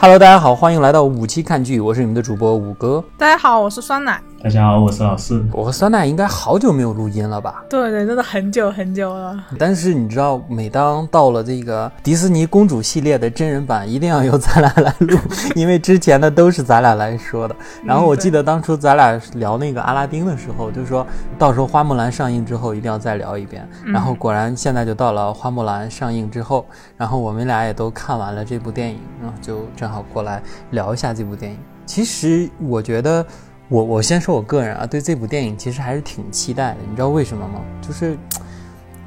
Hello，大家好，欢迎来到五期看剧，我是你们的主播五哥。大家好，我是酸奶。大家好，我是老四。我和酸奶应该好久没有录音了吧？对对，真的很久很久了。但是你知道，每当到了这个迪士尼公主系列的真人版，一定要由咱俩来录，因为之前的都是咱俩来说的。然后我记得当初咱俩聊那个阿拉丁的时候，就说到时候花木兰上映之后一定要再聊一遍。然后果然现在就到了花木兰上映之后，然后我们俩也都看完了这部电影，然后就正好过来聊一下这部电影。其实我觉得。我我先说我个人啊，对这部电影其实还是挺期待的。你知道为什么吗？就是，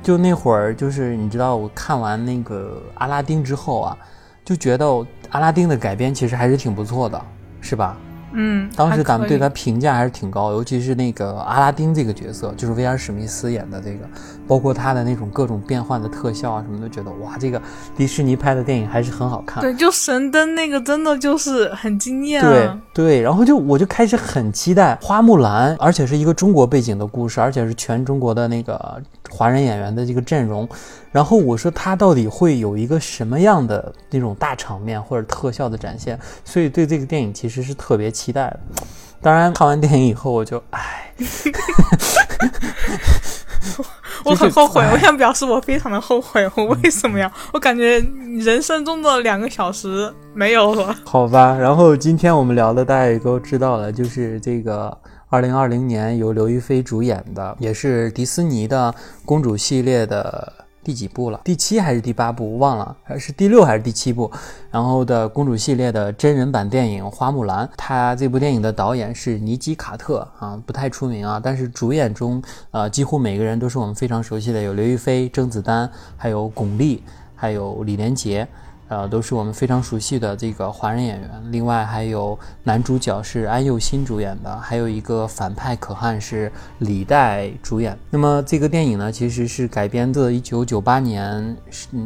就那会儿，就是你知道我看完那个阿拉丁之后啊，就觉得阿拉丁的改编其实还是挺不错的，是吧？嗯，当时咱们对他评价还是挺高，尤其是那个阿拉丁这个角色，就是威尔史密斯演的这个，包括他的那种各种变换的特效啊什么，都觉得哇，这个迪士尼拍的电影还是很好看。对，就神灯那个真的就是很惊艳。对对，然后就我就开始很期待花木兰，而且是一个中国背景的故事，而且是全中国的那个华人演员的这个阵容。然后我说他到底会有一个什么样的那种大场面或者特效的展现，所以对这个电影其实是特别期待的。当然看完电影以后我就唉，我很后悔，我想表示我非常的后悔，我为什么呀？我感觉人生中的两个小时没有了。好吧，然后今天我们聊的大家也都知道了，就是这个二零二零年由刘亦菲主演的，也是迪士尼的公主系列的。第几部了？第七还是第八部？忘了，还是第六还是第七部？然后的公主系列的真人版电影《花木兰》，它这部电影的导演是尼基卡特啊，不太出名啊，但是主演中，呃，几乎每个人都是我们非常熟悉的，有刘亦菲、甄子丹，还有巩俐，还有李连杰。呃，都是我们非常熟悉的这个华人演员，另外还有男主角是安佑欣主演的，还有一个反派可汗是李代主演。那么这个电影呢，其实是改编自一九九八年，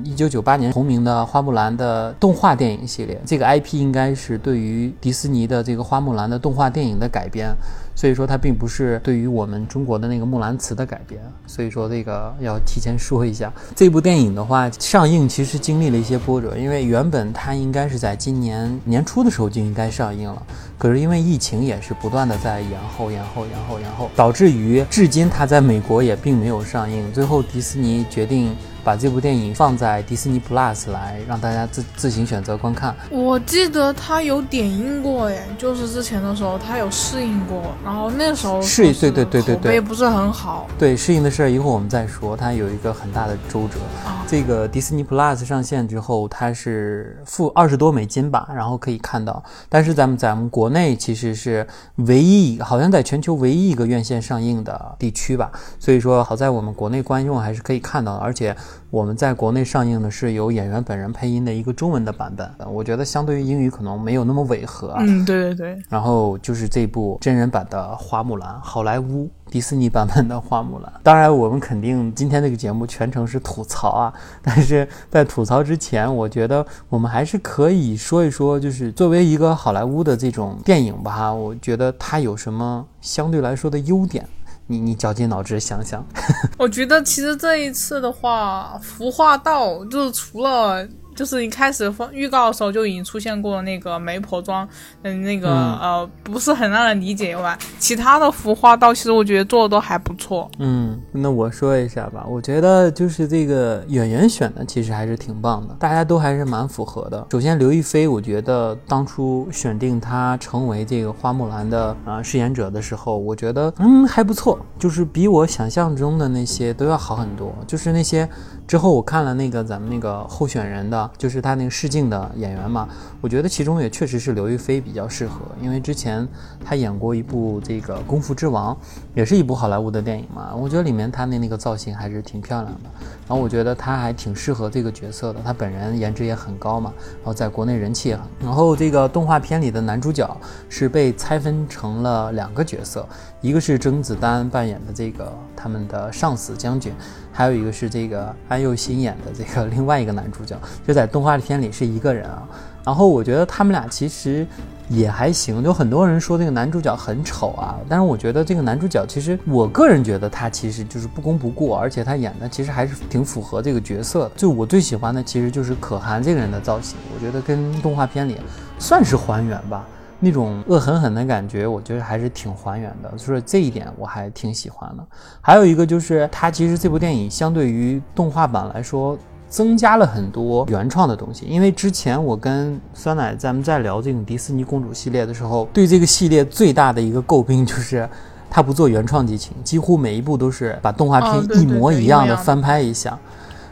一九九八年同名的花木兰的动画电影系列。这个 IP 应该是对于迪士尼的这个花木兰的动画电影的改编。所以说它并不是对于我们中国的那个木兰辞的改编，所以说这个要提前说一下。这部电影的话上映其实经历了一些波折，因为原本它应该是在今年年初的时候就应该上映了，可是因为疫情也是不断的在延后、延后、延后、延后，导致于至今它在美国也并没有上映。最后迪士尼决定。把这部电影放在迪士尼 Plus 来，让大家自自行选择观看。我记得它有点映过，哎，就是之前的时候它有试映过，然后那时候试对对对对对，口碑不是很好。对试映的事儿，一会儿我们再说。它有一个很大的周折。这个迪士尼 Plus 上线之后，它是付二十多美金吧，然后可以看到。但是咱们咱们国内其实是唯一，好像在全球唯一一个院线上映的地区吧。所以说，好在我们国内观众还是可以看到的，而且。我们在国内上映的是由演员本人配音的一个中文的版本，我觉得相对于英语可能没有那么违和。嗯，对对对。然后就是这部真人版的《花木兰》，好莱坞迪士尼版本的《花木兰》。当然，我们肯定今天这个节目全程是吐槽啊，但是在吐槽之前，我觉得我们还是可以说一说，就是作为一个好莱坞的这种电影吧，我觉得它有什么相对来说的优点。你你绞尽脑汁想想，我觉得其实这一次的话，服化道就是除了。就是一开始放预告的时候就已经出现过那个媒婆妆，嗯，那个呃不是很让人理解以外，其他的服化道其实我觉得做的都还不错。嗯，那我说一下吧，我觉得就是这个演员选的其实还是挺棒的，大家都还是蛮符合的。首先刘亦菲，我觉得当初选定她成为这个花木兰的啊饰演者的时候，我觉得嗯还不错，就是比我想象中的那些都要好很多，就是那些。之后我看了那个咱们那个候选人的，就是他那个试镜的演员嘛，我觉得其中也确实是刘亦菲比较适合，因为之前她演过一部这个《功夫之王》，也是一部好莱坞的电影嘛，我觉得里面她的那个造型还是挺漂亮的，然后我觉得她还挺适合这个角色的，她本人颜值也很高嘛，然后在国内人气也很，然后这个动画片里的男主角是被拆分成了两个角色，一个是甄子丹扮演的这个他们的上司将军，还有一个是这个。安又新演的这个 另外一个男主角，就在动画片里是一个人啊。然后我觉得他们俩其实也还行，有很多人说这个男主角很丑啊，但是我觉得这个男主角其实我个人觉得他其实就是不攻不过，而且他演的其实还是挺符合这个角色的。就我最喜欢的其实就是可汗这个人的造型，我觉得跟动画片里算是还原吧。那种恶狠狠的感觉，我觉得还是挺还原的，所以这一点我还挺喜欢的。还有一个就是，它其实这部电影相对于动画版来说，增加了很多原创的东西。因为之前我跟酸奶咱们在聊这种迪士尼公主系列的时候，对这个系列最大的一个诟病就是它不做原创剧情，几乎每一部都是把动画片一模一样的翻拍一下。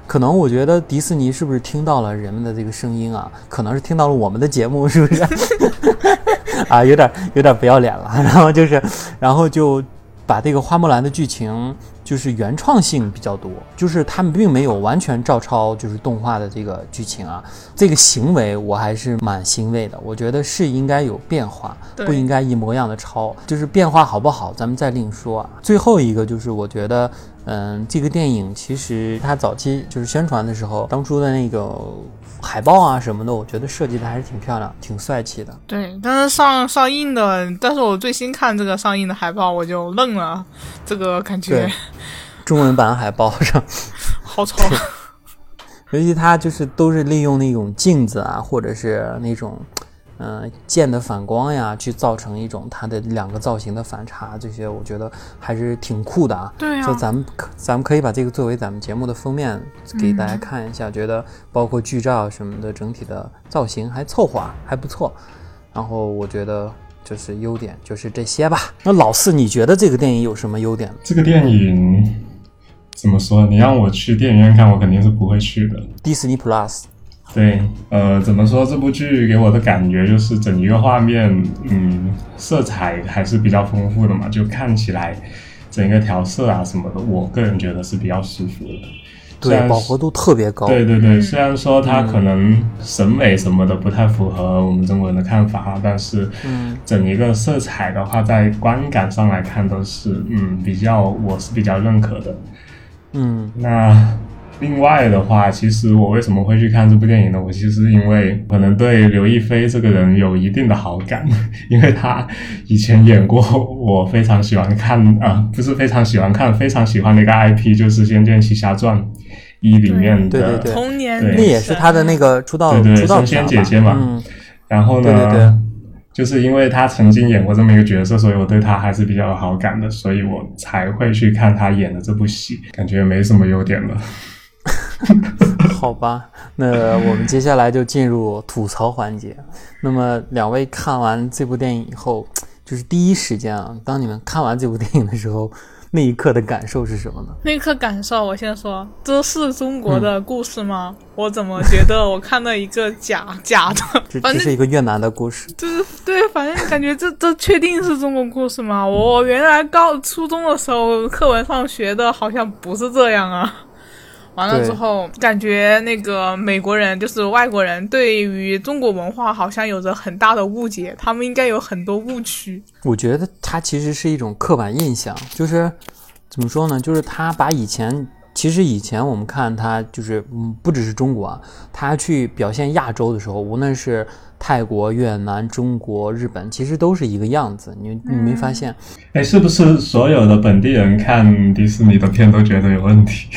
可能我觉得迪士尼是不是听到了人们的这个声音啊？可能是听到了我们的节目，是不是？啊，有点有点不要脸了。然后就是，然后就把这个花木兰的剧情就是原创性比较多，就是他们并没有完全照抄就是动画的这个剧情啊。这个行为我还是蛮欣慰的。我觉得是应该有变化，不应该一模一样的抄。就是变化好不好，咱们再另说啊。最后一个就是我觉得。嗯，这个电影其实它早期就是宣传的时候，当初的那个海报啊什么的，我觉得设计的还是挺漂亮、挺帅气的。对，但是上上映的，但是我最新看这个上映的海报，我就愣了，这个感觉。中文版海报上，好丑。尤其它就是都是利用那种镜子啊，或者是那种。嗯，剑的反光呀，去造成一种它的两个造型的反差，这些我觉得还是挺酷的啊。对啊，就咱们可咱们可以把这个作为咱们节目的封面给大家看一下，觉得包括剧照什么的，整体的造型还凑合，还不错。然后我觉得就是优点就是这些吧。那老四，你觉得这个电影有什么优点？这个电影怎么说？你让我去电影院看，我肯定是不会去的。迪士尼 Plus。对，呃，怎么说？这部剧给我的感觉就是整一个画面，嗯，色彩还是比较丰富的嘛，就看起来整个调色啊什么的，我个人觉得是比较舒服的。对，饱和度特别高。对对对，虽然说它可能审美什么的不太符合我们中国人的看法哈，但是，嗯，整一个色彩的话，在观感上来看都是，嗯，比较，我是比较认可的。嗯，那。另外的话，其实我为什么会去看这部电影呢？我其实因为可能对刘亦菲这个人有一定的好感，因为她以前演过我非常喜欢看啊，不是非常喜欢看，非常喜欢的一个 IP，就是《仙剑奇侠传一》里面的童年，那也是她的那个出道出道仙姐姐嘛。嗯，然后呢，就是因为她曾经演过这么一个角色，所以我对她还是比较有好感的，所以我才会去看她演的这部戏，感觉没什么优点了。好吧，那我们接下来就进入吐槽环节。那么，两位看完这部电影以后，就是第一时间啊，当你们看完这部电影的时候，那一刻的感受是什么呢？那一刻感受，我先说，这是中国的故事吗？我怎么觉得我看到一个假假的？这是一个越南的故事。就是对，反正感觉这这确定是中国故事吗？我原来高初中的时候课文上学的好像不是这样啊。完了之后，感觉那个美国人就是外国人，对于中国文化好像有着很大的误解，他们应该有很多误区。我觉得他其实是一种刻板印象，就是怎么说呢？就是他把以前，其实以前我们看他就是，嗯，不只是中国啊，他去表现亚洲的时候，无论是泰国、越南、中国、日本，其实都是一个样子。你你没发现？哎，是不是所有的本地人看迪士尼的片都觉得有问题？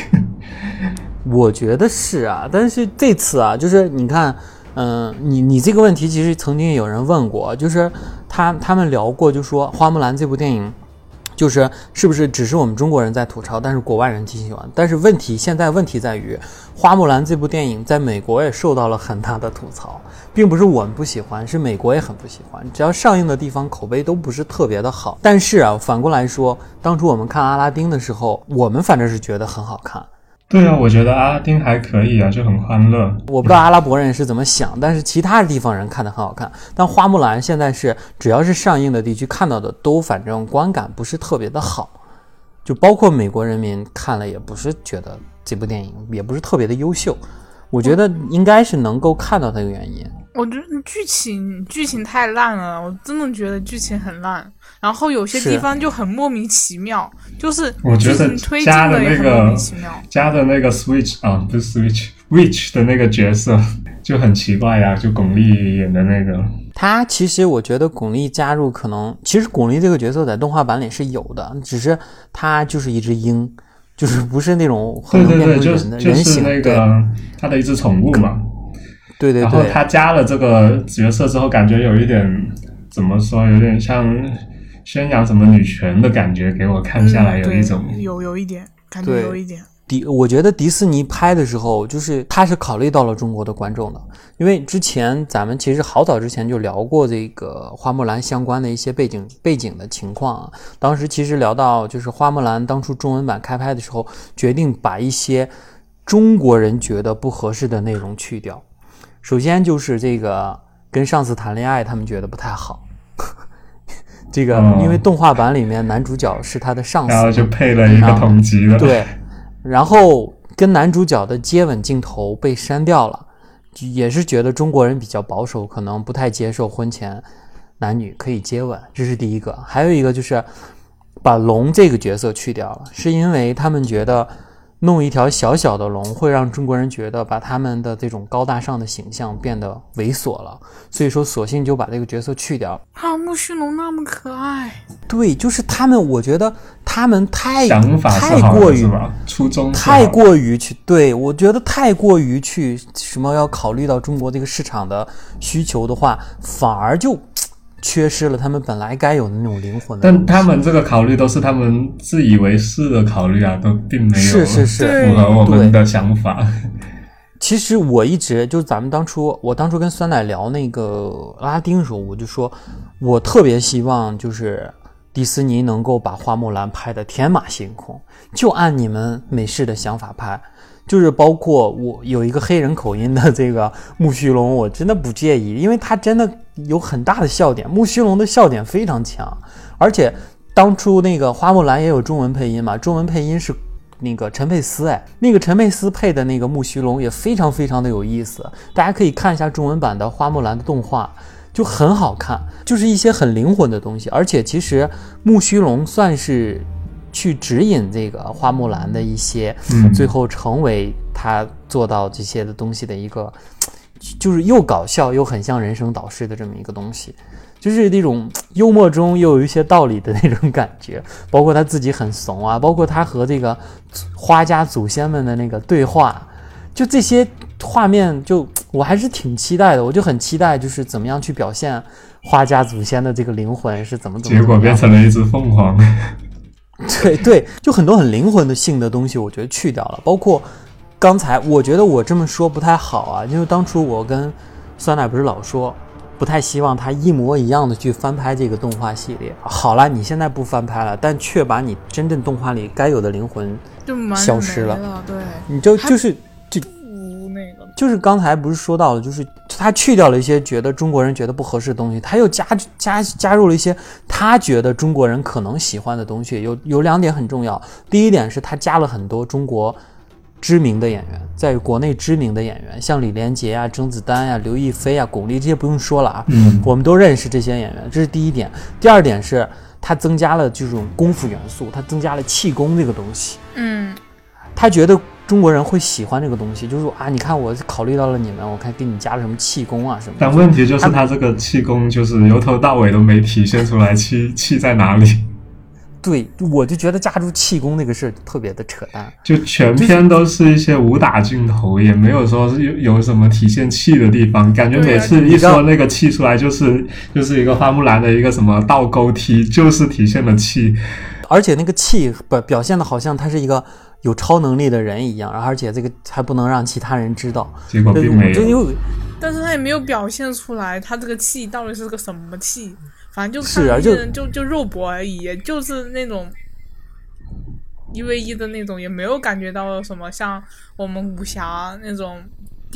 我觉得是啊，但是这次啊，就是你看，嗯，你你这个问题其实曾经有人问过，就是他他们聊过，就说《花木兰》这部电影，就是是不是只是我们中国人在吐槽，但是国外人挺喜欢。但是问题现在问题在于，《花木兰》这部电影在美国也受到了很大的吐槽，并不是我们不喜欢，是美国也很不喜欢。只要上映的地方口碑都不是特别的好。但是啊，反过来说，当初我们看阿拉丁的时候，我们反正是觉得很好看。对啊，我觉得阿拉丁还可以啊，就很欢乐。我不知道阿拉伯人是怎么想，但是其他地方人看的很好看。但花木兰现在是只要是上映的地区看到的都反正观感不是特别的好，就包括美国人民看了也不是觉得这部电影也不是特别的优秀。我觉得应该是能够看到它的原因。我觉得剧情剧情太烂了，我真的觉得剧情很烂。然后有些地方就很莫名其妙，就是我觉得推进加的那也很莫名其妙个。加的那个 Switch 啊，不是 Switch，Witch 的那个角色就很奇怪呀、就巩俐演的那个。他其实我觉得巩俐加入可能，其实巩俐这个角色在动画版里是有的，只是他就是一只鹰，就是不是那种很对对对，能变成就是就人的人形，是那个他的一只宠物嘛。对对对，然后他加了这个角色之后，感觉有一点怎么说，有点像宣扬什么女权的感觉，给我看下来有一种。有有一点感觉有一点。迪，我觉得迪士尼拍的时候，就是他是考虑到了中国的观众的，因为之前咱们其实好早之前就聊过这个花木兰相关的一些背景背景的情况啊。当时其实聊到就是花木兰当初中文版开拍的时候，决定把一些中国人觉得不合适的内容去掉。首先就是这个跟上司谈恋爱，他们觉得不太好。这个哦。因为动画版里面男主角是他的上司，然后就配了一个同级的，对，然后跟男主角的接吻镜头被删掉了，也是觉得中国人比较保守，可能不太接受婚前男女可以接吻，这是第一个。还有一个就是把龙这个角色去掉了，是因为他们觉得弄一条小小的龙会让中国人觉得把他们的这种高大上的形象变得猥琐了，所以说索性就把这个角色去掉。啊，木须龙那么可爱，对，就是他们，我觉得他们太想法太是好过于的是吧？初衷太过于去对我觉得太过于去什么要考虑到中国这个市场的需求的话，反而就缺失了他们本来该有的那种灵魂。但他们这个考虑都是他们自以为是的考虑啊，都并没有是是是对符合我们的想法。其实我一直就是咱们当初，我当初跟酸奶聊那个拉丁的时候，我就说，我特别希望就是迪士尼能够把花木兰拍的天马行空，就按你们美式的想法拍，就是包括我有一个黑人口音的这个木须龙，我真的不介意，因为他真的有很大的笑点，木须龙的笑点非常强，而且当初那个花木兰也有中文配音嘛，中文配音是那个陈佩斯，哎，那个陈佩斯配的那个木须龙也非常非常的有意思，大家可以看一下中文版的花木兰的动画，就很好看，就是一些很灵魂的东西，而且其实木须龙算是去指引这个花木兰的一些，嗯最后成为他做到这些的东西的一个，就是又搞笑又很像人生导师的这么一个东西。就是那种幽默中又有一些道理的那种感觉，包括他自己很怂啊，包括他和这个花家祖先们的那个对话，就这些画面就，我还是挺期待的。我就很期待，就是怎么样去表现花家祖先的这个灵魂是怎么怎么结果怎么样变成了一只凤凰。对对，就很多很灵魂的性的东西，我觉得去掉了。包括刚才，我觉得我这么说不太好啊，因为当初我跟酸奶不是老说，不太希望他一模一样的去翻拍这个动画系列。好了，你现在不翻拍了，但却把你真正动画里该有的灵魂，就消失了了。对，你就他就是就那个，就是刚才不是说到了，就是他去掉了一些觉得中国人觉得不合适的东西，他又加加加入了一些他觉得中国人可能喜欢的东西。有有两点很重要，第一点是他加了很多中国知名的演员，在国内知名的演员，像李连杰啊、甄子丹呀、刘亦菲啊、巩俐这些不用说了啊，嗯，我们都认识这些演员，这是第一点。第二点是他增加了这种功夫元素，他增加了气功这个东西。嗯，他觉得中国人会喜欢这个东西，就是说啊，你看我考虑到了你们，我看给你加了什么气功啊什么。但问题就是他这个气功就是由头到尾都没体现出来气气在哪里，对，我就觉得加入气功那个事儿特别的扯淡。就全篇都是一些武打镜头，也没有说是有有什么体现气的地方，感觉每次一说那个气出来就是就是一个花木兰的一个什么倒钩踢，就是体现了气。而且那个气表表现的好像他是一个有超能力的人一样，而且这个还不能让其他人知道，结果并没有。就但是他也没有表现出来他这个气到底是个什么气，反正就看那人就就肉搏而已，就是那种一 v 一的那种，也没有感觉到什么像我们武侠那种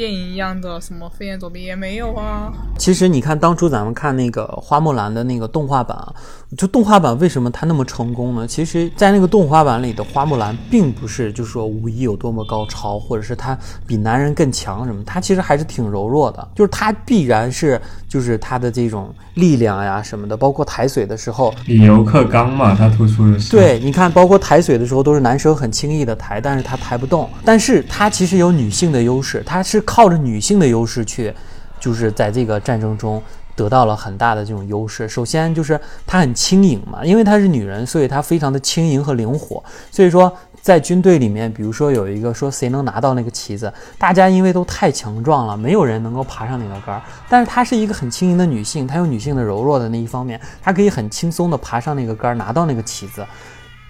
电影一样的什么飞檐走壁也没有啊。其实你看，当初咱们看那个花木兰的那个动画版啊，就动画版为什么它那么成功呢？其实，在那个动画版里的花木兰，并不是就是说武艺有多么高超，或者是她比男人更强什么，她其实还是挺柔弱的。就是她必然是就是她的这种力量呀什么的，包括抬水的时候，以柔克刚嘛，她突出的是。对，你看，包括抬水的时候都是男生很轻易的抬，但是她抬不动。但是她其实有女性的优势，她是靠着女性的优势去。就是在这个战争中得到了很大的这种优势。首先就是她很轻盈嘛，因为她是女人，所以她非常的轻盈和灵活。所以说在军队里面，比如说有一个说谁能拿到那个旗子，大家因为都太强壮了，没有人能够爬上那个杆儿。但是她是一个很轻盈的女性，她有女性的柔弱的那一方面，她可以很轻松的爬上那个杆儿，拿到那个旗子，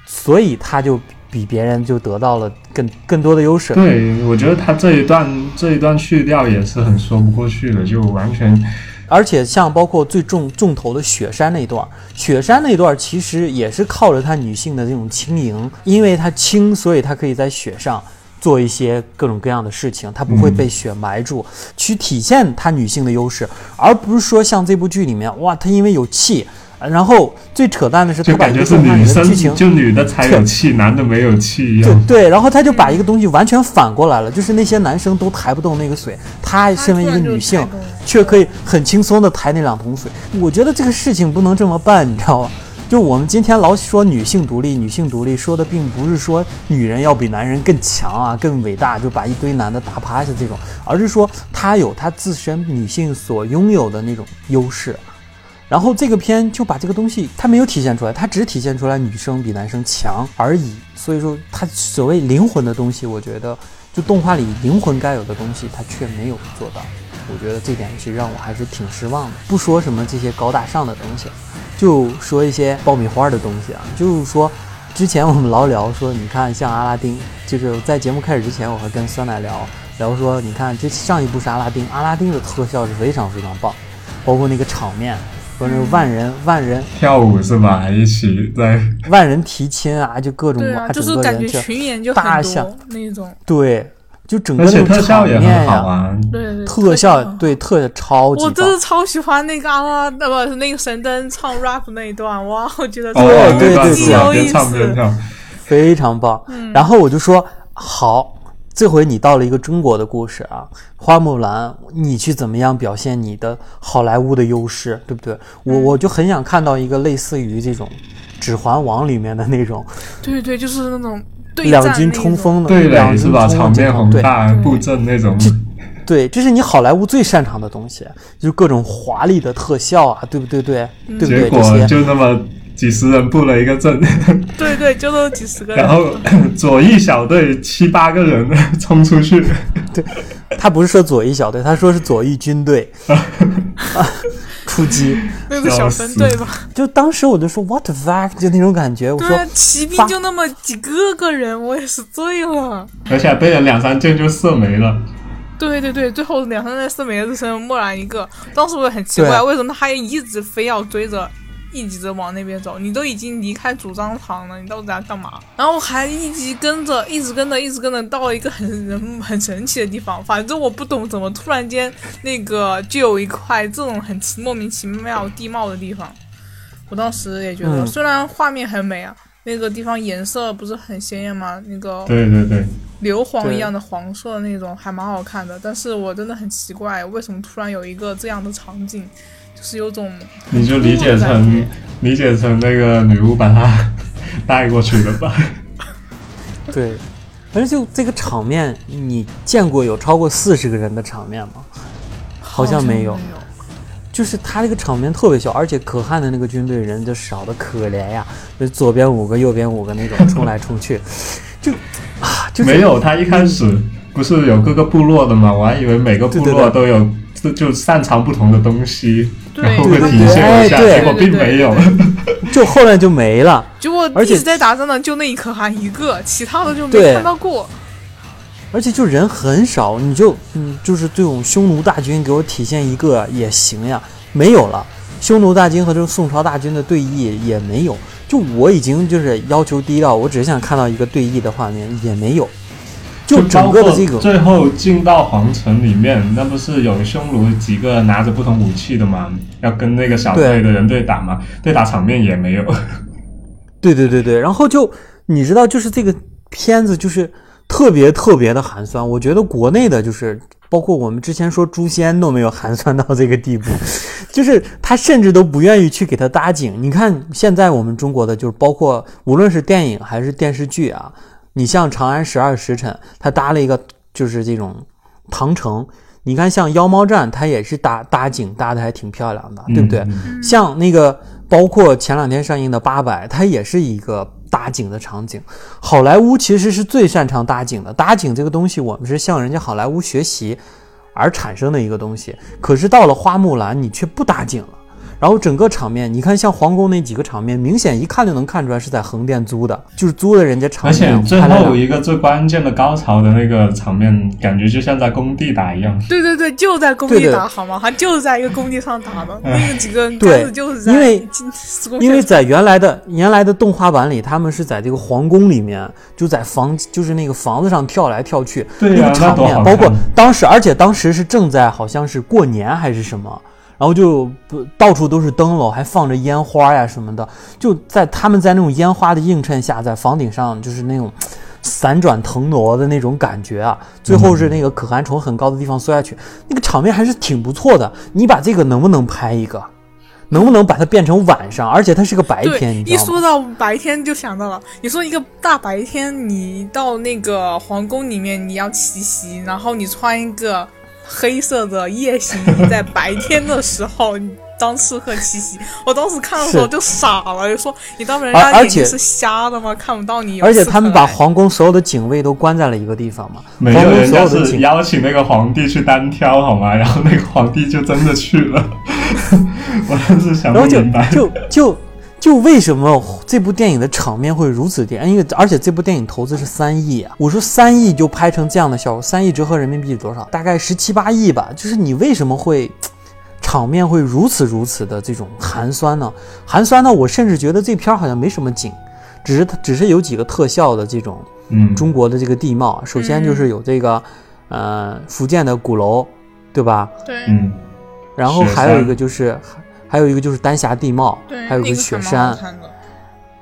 所以她就。比别人就得到了更更多的优势。对，我觉得他这一段这一段去掉也是很说不过去的，就完全。而且像包括最重重头的雪山那一段，雪山那段其实也是靠着她女性的这种轻盈，因为她轻，所以她可以在雪上做一些各种各样的事情，她不会被雪埋住，去体现她女性的优势，而不是说像这部剧里面，哇，她因为有气。然后最扯淡的是，他把一个是女生就女的才有气，男的没有气一样。对，然后他就把一个东西完全反过来了，就是那些男生都抬不动那个水，他身为一个女性，却可以很轻松的抬那两桶水。我觉得这个事情不能这么办，你知道吗？就我们今天老说女性独立，女性独立，说的并不是说女人要比男人更强啊、更伟大，就把一堆男的打趴下这种，而是说她有她自身女性所拥有的那种优势。然后这个片就把这个东西，它没有体现出来，它只体现出来女生比男生强而已。所以说，它所谓灵魂的东西，我觉得就动画里灵魂该有的东西，它却没有做到。我觉得这点其实让我还是挺失望的。不说什么这些高大上的东西，就说一些爆米花的东西啊。就是说，之前我们老聊说，你看像阿拉丁，就是在节目开始之前，我还跟酸奶聊聊说，你看这上一部是阿拉丁，阿拉丁的特效是非常非常棒，包括那个场面。说那万人万人跳舞是吧？一起在万人提亲啊，就各种啊，就是感觉群演就大象那种。对，就整个那个场面呀，对对，特效对特效超级。我真是超喜欢那个啊，那不是那个神灯唱 rap 那一段，哇，我觉得对对对，有意思，非常棒。然后我就说好。这回你到了一个中国的故事啊，花木兰，你去怎么样表现你的好莱坞的优势，对不对？我我就很想看到一个类似于这种《指环王》里面的那种，对对，就是那种两军冲锋的，对垒是吧？场面宏大，布阵那种，对，这是你好莱坞最擅长的东西，就是各种华丽的特效啊，对不对？对，对不对？这些就那么。几十人布了一个阵，对对，就那几十个人。然后 左翼小队七八个人 冲出去，对他不是说左翼小队，他说是左翼军队啊 出击，那个小分队吧。就当时我就说 What the fuck，就那种感觉。我说骑兵就那么几个个人，我也是醉了。而且被人两三箭就射没了。对对对，最后两三箭射没了，只剩莫兰一个。当时我也很奇怪，为什么他一直非要追着。一直着往那边走，你都已经离开主张场了，你到底在干嘛？然后还一直跟着，一直跟着，一直跟着，到了一个很人 很神奇的地方。反正我不懂，怎么突然间那个就有一块这种很莫名其妙地貌的地方。我当时也觉得，虽然画面很美啊，那个地方颜色不是很鲜艳吗？那个对对对，硫磺一样的黄色那种还蛮好看的。但是我真的很奇怪，为什么突然有一个这样的场景？就是有种，你就理解成理解成那个女巫把他 带过去的吧。对，反正就这个场面，你见过有超过四十个人的场面吗？好像没有。就是他这个场面特别小，而且可汗的那个军队人就少的可怜呀，就左边五个，右边五个那种冲来冲去，就啊，就没有。他一开始不是有各个部落的吗？我还以为每个部落都有。就就擅长不同的东西，然后会体现一下，结果并没有，就后来就没了。结果一直在打仗的就那一可汗一个，其他的就没看到过。而且就人很少，你就嗯，就是这种匈奴大军给我体现一个也行呀，没有了。匈奴大军和这个宋朝大军的对弈也没有，就我已经就是要求低到，我只想看到一个对弈的画面，也没有。就整个的这个最后进到皇城里面，那不是有匈奴几个拿着不同武器的吗？要跟那个小队的人对打吗？对打场面也没有。对对对对，然后就你知道，就是这个片子就是特别特别的寒酸。我觉得国内的就是包括我们之前说《诛仙》都没有寒酸到这个地步，就是他甚至都不愿意去给他搭景。你看现在我们中国的就是包括无论是电影还是电视剧啊，你像《长安十二时辰》，它搭了一个就是这种唐城。你看像《妖猫传》，它也是搭搭景搭的还挺漂亮的，对不对？像那个。包括前两天上映的《八佰》，它也是一个搭景的场景。好莱坞其实是最擅长搭景的，搭景这个东西，我们是向人家好莱坞学习而产生的一个东西。可是到了花木兰，你却不搭景了。然后整个场面，你看像皇宫那几个场面，明显一看就能看出来是在横店租的，就是租的人家场面。而且最后一个最关键的高潮的那个场面，感觉就像在工地打一样。对对对，就在工地打，好吗？还就是在一个工地上打的，那个几个杆子就是在。因 为因为在原来的原来的动画版里，他们是在这个皇宫里面，就在房就是那个房子上跳来跳去，那个场面，包括当时，而且当时是正在好像是过年还是什么。然后就不到处都是灯笼，还放着烟花呀什么的。就在他们在那种烟花的映衬下，在房顶上就是那种散转腾挪的那种感觉啊。最后是那个可汗从很高的地方摔下去，那个场面还是挺不错的。你把这个能不能拍一个？能不能把它变成晚上？而且它是个白天，你一说到白天就想到了，你说一个大白天，你到那个皇宫里面你要奇袭，然后你穿一个。黑色的夜行衣在白天的时候当刺客奇袭，我当时看的时候就傻了，就说你当人家眼睛是瞎的吗？看不到你。而且他们把皇宫所有的警卫都关在了一个地方嘛，没有人家是邀请那个皇帝去单挑好吗？然后那个皇帝就真的去了，我当时想不明白，就就。就为什么这部电影的场面会如此颠？因为而且这部电影投资是三亿啊！我说三亿就拍成这样的效果，三亿折合人民币多少？大概十七八亿吧。就是你为什么会场面会如此如此的这种寒酸呢？寒酸呢？我甚至觉得这片好像没什么景，只是它只是有几个特效的这种，嗯，中国的这个地貌。首先就是有这个，呃，福建的鼓楼，对吧？对，嗯。然后还有一个就是。还有一个就是丹霞地貌，还有个雪山，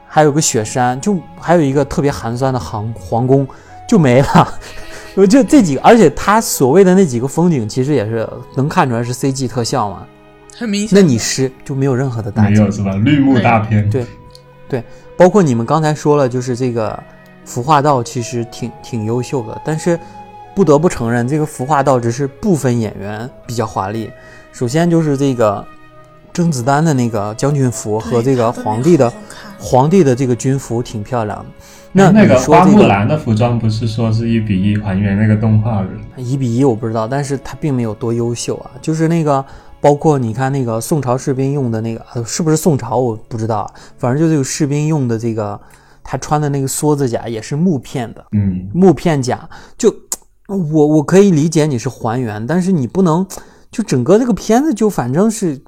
还有个雪山，就还有一个特别寒酸的皇皇宫，就没了。我就这几个，而且他所谓的那几个风景，其实也是能看出来是 CG 特效嘛，很明显。那你是就没有任何的大没有是吧？绿幕大片，对对，包括你们刚才说了，就是这个服化道其实挺挺优秀的，但是不得不承认，这个服化道只是部分演员比较华丽。首先就是这个。甄子丹的那个将军服和这个皇帝的皇帝的这个军服挺漂亮的。那那个花木兰的服装不是说是一比一还原那个动画的？一比一我不知道，但是它并没有多优秀啊。就是那个，包括你看那个宋朝士兵用的那个，是不是宋朝我不知道，反正就这个士兵用的这个，他穿的那个梭子甲也是木片的，嗯，木片甲。就我我可以理解你是还原，但是你不能就整个这个片子就反正是。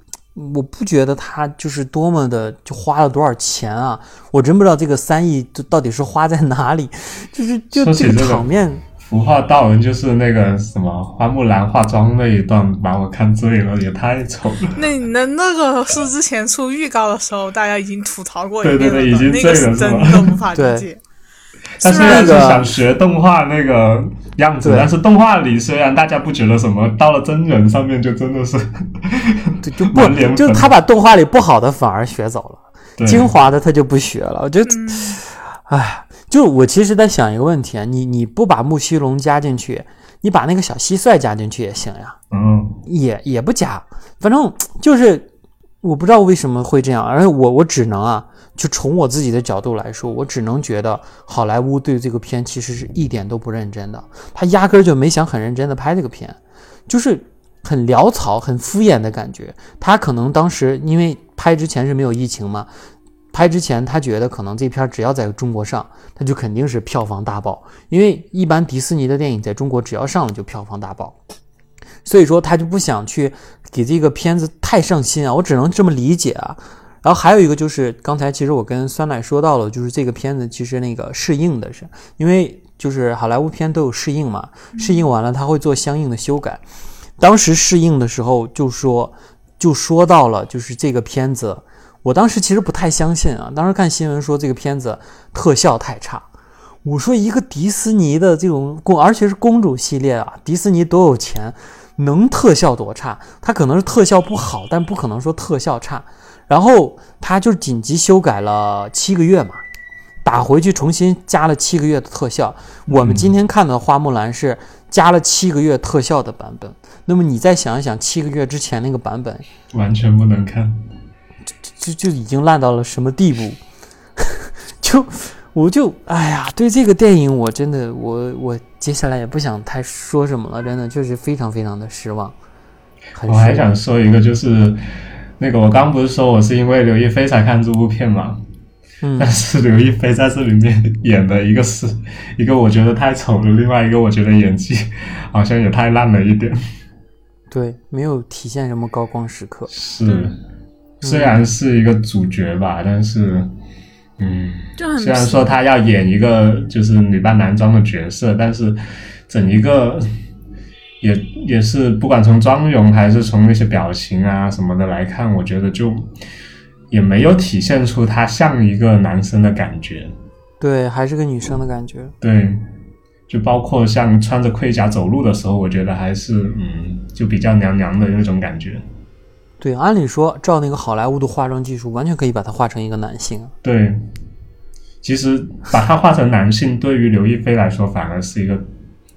我不觉得他就是多么的就花了多少钱啊！我真不知道这个三亿到底是花在哪里。就是就这个场面，服化道人就是那个什么花木兰化妆那一段，把我看醉了，也太丑了。那那那个是之前出预告的时候，大家已经吐槽过一遍了，对对对，已经醉了，真的无法理解。但是那个想学动画那个样子，但是动画里虽然大家不觉得什么，到了真人上面就真的是，就 不就他把动画里不好的反而学走了，精华的他就不学了。我觉得，哎，就我其实在想一个问题啊，你你不把木须龙加进去，你把那个小蟋蟀加进去也行呀，嗯，也也不加，反正就是我不知道为什么会这样，而且我我只能啊。就从我自己的角度来说，我只能觉得好莱坞对这个片其实是一点都不认真的，他压根儿就没想很认真的拍这个片，就是很潦草、很敷衍的感觉。他可能当时因为拍之前是没有疫情嘛，拍之前他觉得可能这片只要在中国上，他就肯定是票房大爆，因为一般迪士尼的电影在中国只要上了就票房大爆，所以说他就不想去给这个片子太上心啊，我只能这么理解啊。然后还有一个就是，刚才其实我跟酸奶说到了，就是这个片子其实那个适应的是，因为就是好莱坞片都有适应嘛，适应完了他会做相应的修改。当时适应的时候就说就说到了，就是这个片子，我当时其实不太相信啊，当时看新闻说这个片子特效太差。我说一个迪士尼的这种公，而且是公主系列啊，迪士尼多有钱，能特效多差？它可能是特效不好，但不可能说特效差。然后他就紧急修改了七个月嘛，打回去重新加了七个月的特效。我们今天看的花木兰是加了七个月特效的版本。那么你再想一想，七个月之前那个版本，完全不能看，就就就已经烂到了什么地步？就。我就哎呀，对这个电影我真的我我接下来也不想太说什么了，真的就是非常非常的失望。我还想说一个，就是那个我刚不是说我是因为刘亦菲才看这部片嘛，嗯，但是刘亦菲在这里面演的一个是一个我觉得太丑了，另外一个我觉得演技好像也太烂了一点。对，没有体现什么高光时刻。是，虽然是一个主角吧，但是。嗯，虽然说他要演一个就是女扮男装的角色，但是整一个也也是不管从妆容还是从那些表情啊什么的来看，我觉得就也没有体现出他像一个男生的感觉。对，还是个女生的感觉。对，就包括像穿着盔甲走路的时候，我觉得还是嗯，就比较娘娘的那种感觉。对，按理说，照那个好莱坞的化妆技术，完全可以把他画成一个男性。对，其实把他画成男性，对于刘亦菲来说，反而是一个，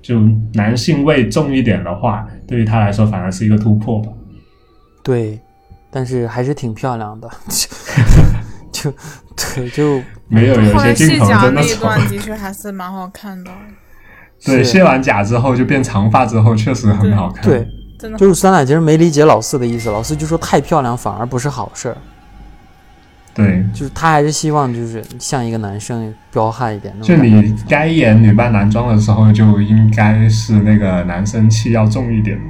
就男性味重一点的话，对于他来说，反而是一个突破吧。对，但是还是挺漂亮的，就对，就没有有些镜头真的那一段的确还是蛮好看的。对，卸完甲之后就变长发之后，确实很好看。对。真的就是酸奶其实没理解老四的意思，老四就说太漂亮反而不是好事儿。对，就是他还是希望就是像一个男生彪悍一点。就你该演女扮男装的时候，就应该是那个男生气要重一点嘛。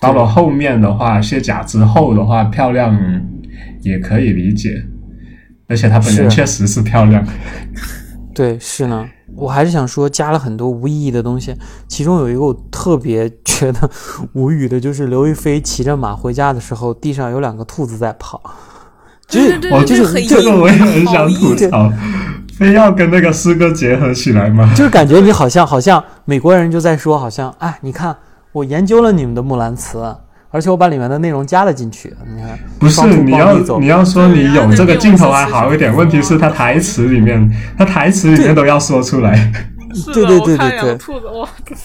到了后面的话，卸甲之后的话，漂亮也可以理解，而且她本人确实是漂亮。对，是呢。我还是想说，加了很多无意义的东西。其中有一个我特别觉得无语的，就是刘亦菲骑着马回家的时候，地上有两个兔子在跑。对对对，就是这个我也很想吐槽，非要跟那个诗歌结合起来吗？就是感觉你好像好像美国人就在说，好像哎，你看我研究了你们的木兰辞。而且我把里面的内容加了进去，你看，不是你要你要说你有这个镜头还好一点，问题是他台词里面，他台词里面都要说出来。对对对对对，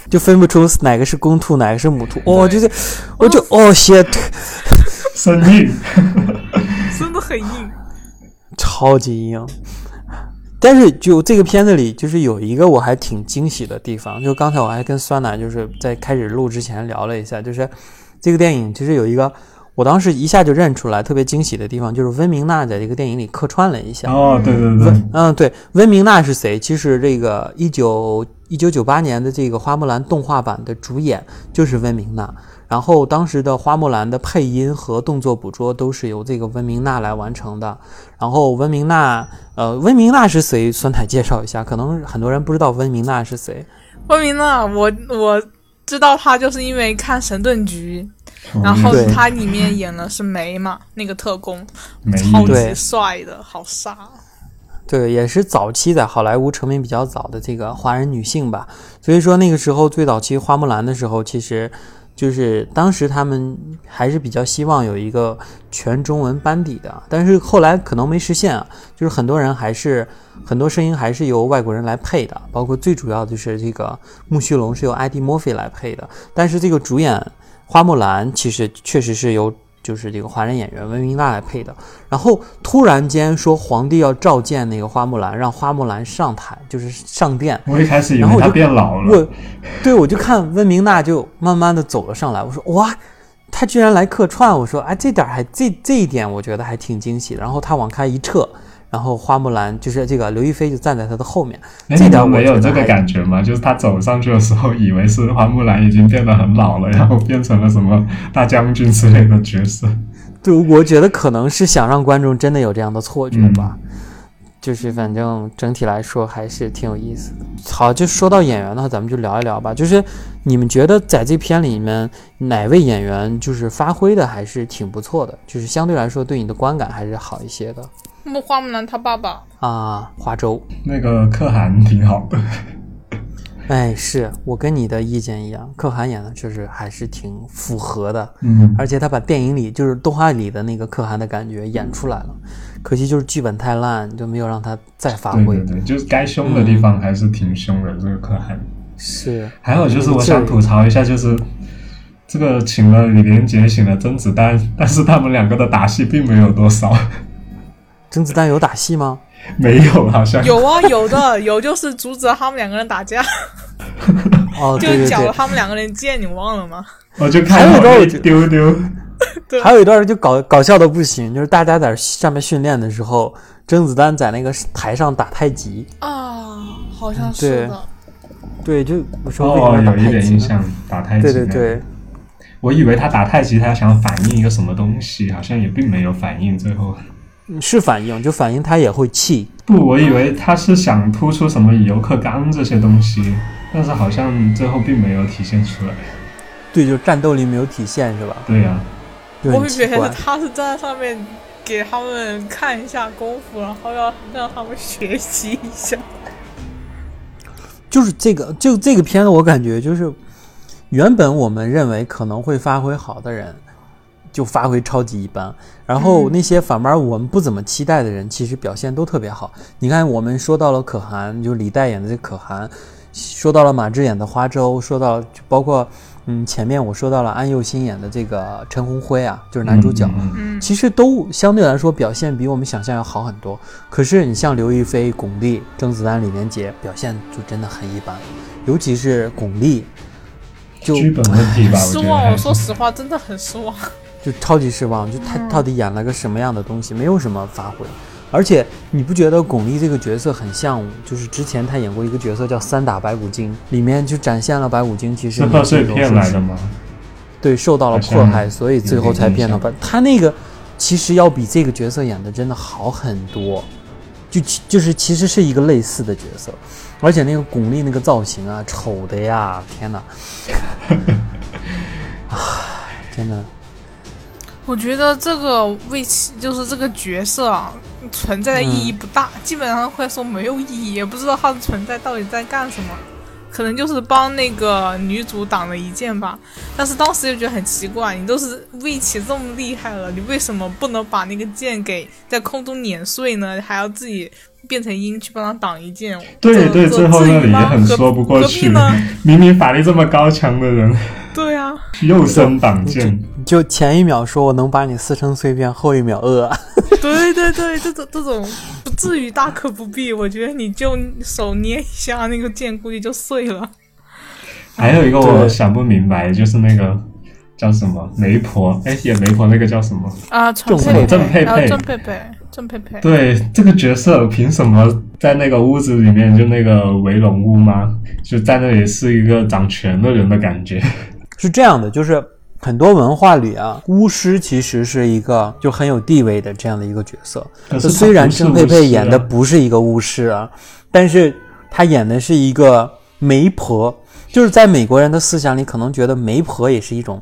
就分不出哪个是公兔，哪个是母兔。哦，就是，我就哦，shit，生硬，真的很硬，超级硬。但是就这个片子里，就是有一个我还挺惊喜的地方，就刚才我还跟酸奶就是在开始录之前聊了一下，就是。这个电影其实有一个，我当时一下就认出来特别惊喜的地方，就是温明娜在这个电影里客串了一下。哦，对对对，嗯，对，温明娜是谁？其实这个一九一九九八年的这个花木兰动画版的主演就是温明娜，然后当时的花木兰的配音和动作捕捉都是由这个温明娜来完成的。然后温明娜，呃，温明娜是谁？酸奶介绍一下，可能很多人不知道温明娜是谁。温明娜，我我。知道她就是因为看《神盾局》，然后她里面演的是梅嘛，那个特工，超级帅的，好傻。对，也是早期在好莱坞成名比较早的这个华人女性吧。所以说那个时候最早期花木兰的时候，其实。就是当时他们还是比较希望有一个全中文班底的，但是后来可能没实现啊。就是很多人还是很多声音还是由外国人来配的，包括最主要就是这个木须龙是由艾迪·墨菲来配的，但是这个主演花木兰其实确实是由。就是这个华人演员温明娜来配的，然后突然间说皇帝要召见那个花木兰，让花木兰上台，就是上殿。我一开始以为她变老了。我，对，我就看温明娜就慢慢的走了上来，我说哇，她居然来客串，我说哎，这点还这这一点我觉得还挺惊喜的。然后她往开一撤。然后花木兰就是这个刘亦菲就站在他的后面，这点没有这个感觉吗？就是他走上去的时候，以为是花木兰已经变得很老了，然后变成了什么大将军之类的角色。对，我觉得可能是想让观众真的有这样的错觉吧。就是反正整体来说还是挺有意思的。好，就说到演员的话，咱们就聊一聊吧。就是你们觉得在这片里面哪位演员就是发挥的还是挺不错的，就是相对来说对你的观感还是好一些的木花木兰他爸爸，啊？花粥，那个可汗挺好的，哎，是我跟你的意见一样，可汗演的确实还是挺符合的，嗯，而且他把电影里就是动画里的那个可汗的感觉演出来了，可惜就是剧本太烂，就没有让他再发挥。对对对，就是该凶的地方还是挺凶的，这个可汗。是，还有就是我想吐槽一下，就是这个请了李连杰，请了甄子丹，但是他们两个的打戏并没有多少，甄子丹有打戏吗？没有好像。有啊有的有，就是阻止他们两个人打架，哦，就对对对，缴了他们两个人剑，你忘了吗？我就看到那一丢丢，还有一段就搞搞笑的不行，就是大家在上面训练的时候，甄子丹在那个台上打太极，啊，好像是的。对，就我说哦，有一？点印象，打太极。对对对，，我以为他打太极，他想反映一个什么东西，好像也并没有反映。最后，是反应，就反应他也会气。不，我以为他是想突出什么游客刚这些东西，但是好像最后并没有体现出来。对，就战斗力没有体现是吧？对呀、就我会觉得很奇怪。他是站在上面给他们看一下功夫，然后要让他们学习一下。就是这个，就这个片子，我感觉就是原本我们认为可能会发挥好的人，就发挥超级一般。然后嗯那些反而我们不怎么期待的人，其实表现都特别好。你看，我们说到了可汗，就李代演的这可汗，说到了马志演的花粥，说到就包括嗯前面我说到了安又欣演的这个陈鸿辉啊，就是男主角。其实都相对来说表现比我们想象要好很多。可是你像刘亦菲、巩俐、甄子丹、李连杰，表现就真的很一般，尤其是巩俐，就剧本问题吧，失望。我说 实话，真的很失望。就超级失望，就她嗯到底演了个什么样的东西，没有什么发挥。而且你不觉得巩俐这个角色很像，就是之前她演过一个角色叫《三打白骨精》，里面就展现了白骨精其实是贺岁片来的吗？对，受到了迫害，所以最后才变得有点白。他那个其实要比这个角色演的真的好很多，就其就是其实是一个类似的角色，而且那个巩俐那个造型啊，丑的呀，天哪！啊，真的，我觉得这个为其就是这个角色啊，存在的意义不大，基本上会说没有意义，也不知道它的存在到底在干什么。可能就是帮那个女主挡了一剑吧，但是当时就觉得很奇怪，你都是魏琪这么厉害了，你为什么不能把那个剑给在空中碾碎呢？还要自己变成鹰去帮他挡一剑？这对对，这最后那里也很何说不过去。明明法力这么高强的人，对啊，右身挡剑，就前一秒说我能把你撕成碎片，后一秒呃，对 对对，这种这种不至于大可不必。我觉得你就手捏一下，那个剑估计就碎了。还有一个我想不明白，就是那个叫什么媒婆，哎，演媒婆那个叫什么？啊，陈郑佩郑佩佩还有郑佩佩，郑佩佩。对，这个角色凭什么在那个屋子里面就那个围龙屋吗？就在那里是一个掌权的人的感觉。是这样的，就是很多文化里啊，巫师其实是一个就很有地位的这样的一个角色。是虽然郑佩佩演的啊不是一个巫师啊，但是她演的是一个媒婆，就是在美国人的思想里，可能觉得媒婆也是一种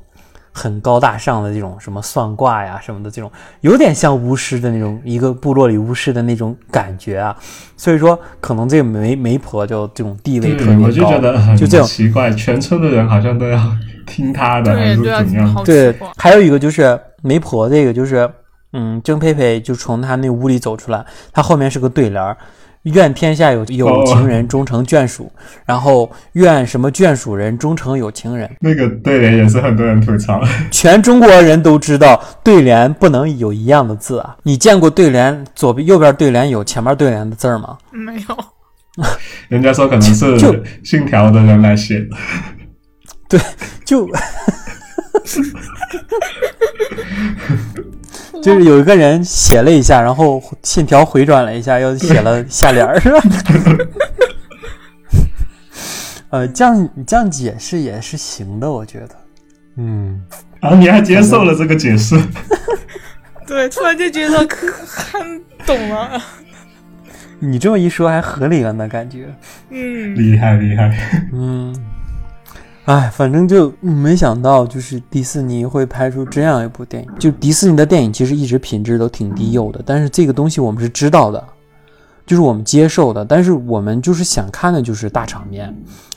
很高大上的这种什么算卦呀什么的这种，有点像巫师的那种一个部落里巫师的那种感觉啊。所以说，可能这个媒媒婆就这种地位特别对，高，我就觉得很就这种奇怪，全村的人好像都要听他的，还是对对啊怎，样？对。，还有一个就是媒婆，这个就是，嗯，郑佩佩就从她那屋里走出来，她后面是个对联儿，愿天下有有情人终成眷属，然后愿什么眷属人终成有情人。那个对联也是很多人吐槽。全中国人都知道对联不能有一样的字啊！你见过对联左边右边对联有前面对联的字儿吗？没有，人家说可能是就信条的人来写的，就 就是有一个人写了一下，然后信条回转了一下，又写了下联儿，是吧？呃，这样这样解释也是行的，我觉得。嗯，然后你还接受了这个解释，对，突然就觉得看懂了。你这么一说还合理了呢，感觉。嗯，厉害厉害。嗯，哎，反正就没想到，就是迪士尼会拍出这样一部电影。就迪士尼的电影其实一直品质都挺低幼的，但是这个东西我们是知道的，就是我们接受的，但是我们就是想看的就是大场面、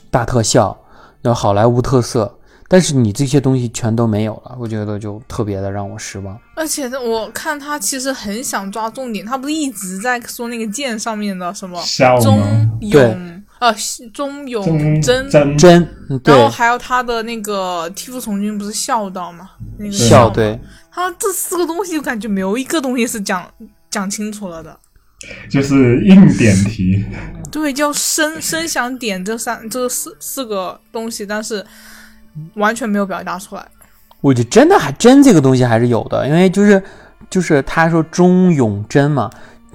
大特效，然后好莱坞特色。但是你这些东西全都没有了，我觉得就特别的让我失望。而且我看他其实很想抓重点，他不是一直在说那个剑上面的什么笑忠吗？勇呃忠勇真真，然后，还有他的那个替父从军不是孝道吗？那个孝对，他这四个东西，我感觉没有一个东西是讲讲清楚了的。就是硬点题。对，叫声声响点这三这四四个东西，但是完全没有表达出来。我觉得真的还真这个东西还是有的，因为就是就是他说忠勇真嘛，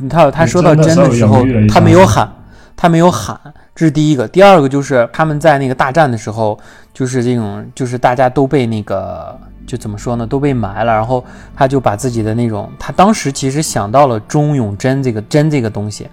他他说到真的时候他没有喊，他没有喊，这是第一个。第二个就是他们在那个大战的时候，就是这种就是大家都被那个就怎么说呢，都被埋了，然后他就把自己的那种，他当时其实想到了忠勇真这个真这个东西，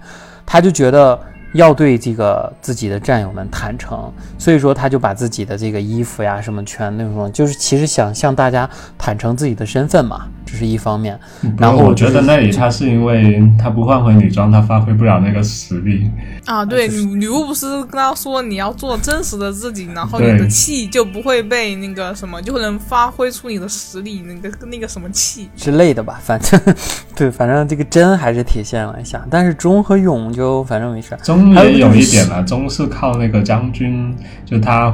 他就觉得。要对这个自己的战友们坦诚，所以说他就把自己的这个衣服呀什么全那种，就是其实想向大家坦诚自己的身份嘛，这是一方面。然后我就是觉得那里他是因为他不换回女装，他发挥不了那个实力。啊，对，就是女女巫不是跟他说你要做真实的自己，然后你的气就不会被那个什么，就能发挥出你的实力，那个那个什么气。之类的吧，反正对，反正这个真还是体现了一下，但是忠和勇就反正没事儿。忠也有一点了，忠是靠那个将军，就他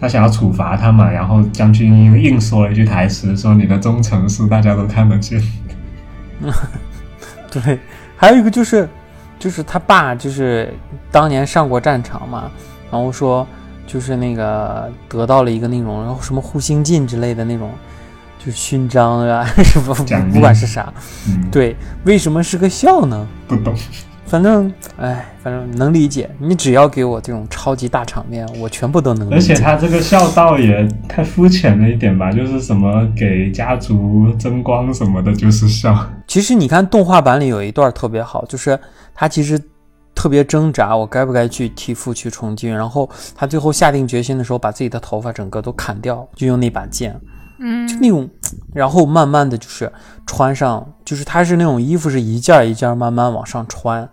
他想要处罚他嘛，然后将军硬说了一句台词，说你的忠诚是大家都看得见。对，还有一个就是，就是他爸就是当年上过战场嘛，然后说就是那个得到了一个那种然后什么护心镜之类的那种，就是勋章啊 什么不管是啥，嗯，对，为什么是个笑呢？不懂。反正，哎，反正能理解。你只要给我这种超级大场面，我全部都能理解。而且他这个孝道也太肤浅了一点吧，就是什么给家族争光什么的，就是孝。其实你看动画版里有一段特别好，就是他其实特别挣扎，我该不该去替父去从军？然后他最后下定决心的时候，把自己的头发整个都砍掉，就用那把剑，嗯就那种，然后慢慢的就是穿上，就是他是那种衣服是一件一件慢慢往上穿，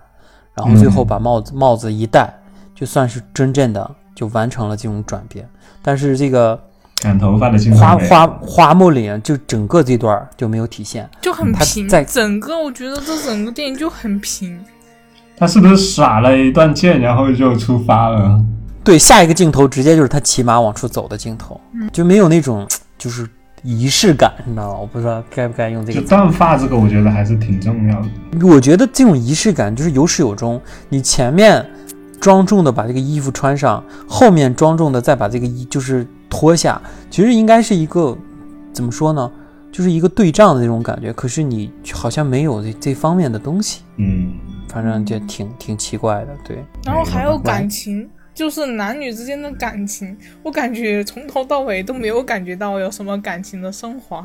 然后最后把帽子、帽子一戴，就算是真正的就完成了这种转变。但是这个染头发的镜头花花花木林就整个这段就没有体现。就很平，在整个我觉得这整个电影就很平。他是不是耍了一段剑，然后就出发了？对，下一个镜头直接就是他骑马往出走的镜头，就没有那种就是仪式感，你知道吗？我不知道该不该用这就个词。断发这个，我觉得还是挺重要的。我觉得这种仪式感就是有始有终，你前面庄重的把这个衣服穿上，后面庄重的再把这个衣就是脱下，其实应该是一个怎么说呢？就是一个对仗的那种感觉，可是你好像没有这这方面的东西，嗯，反正就挺挺奇怪的，对。然后还有感情，就是男女之间的感情，我感觉从头到尾都没有感觉到有什么感情的升华。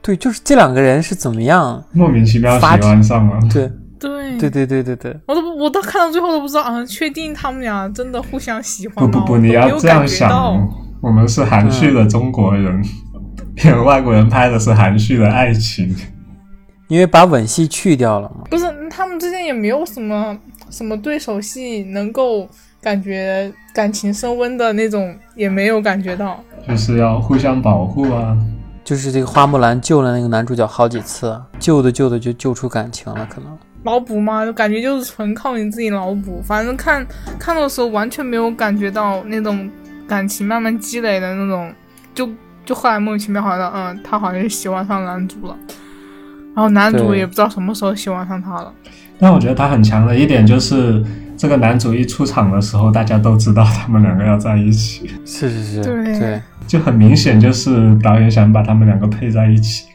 对，就是这两个人是怎么样？莫名其妙喜欢上了。对，对对对对对对，我都，我到看到最后都不知道啊，确定他们俩真的互相喜欢吗？不不不，你要这样想，我们是含蓄的中国人，别人外国人拍的是含蓄的爱情。因为把吻戏去掉了嘛。不是他们之间也没有什么什么对手戏能够感觉感情升温的那种，也没有感觉到。就是要互相保护啊。就是这个花木兰救了那个男主角好几次，救的救的就救出感情了，可能。脑补嘛，就感觉就是纯靠你自己脑补。反正看看的时候完全没有感觉到那种感情慢慢积累的那种，就就后来莫名其妙好像嗯，他好像是喜欢上男主了，然后男主也不知道什么时候喜欢上他了。但我觉得他很强的一点就是，这个男主一出场的时候，大家都知道他们两个要在一起，是是是，对对就很明显就是导演想把他们两个配在一起。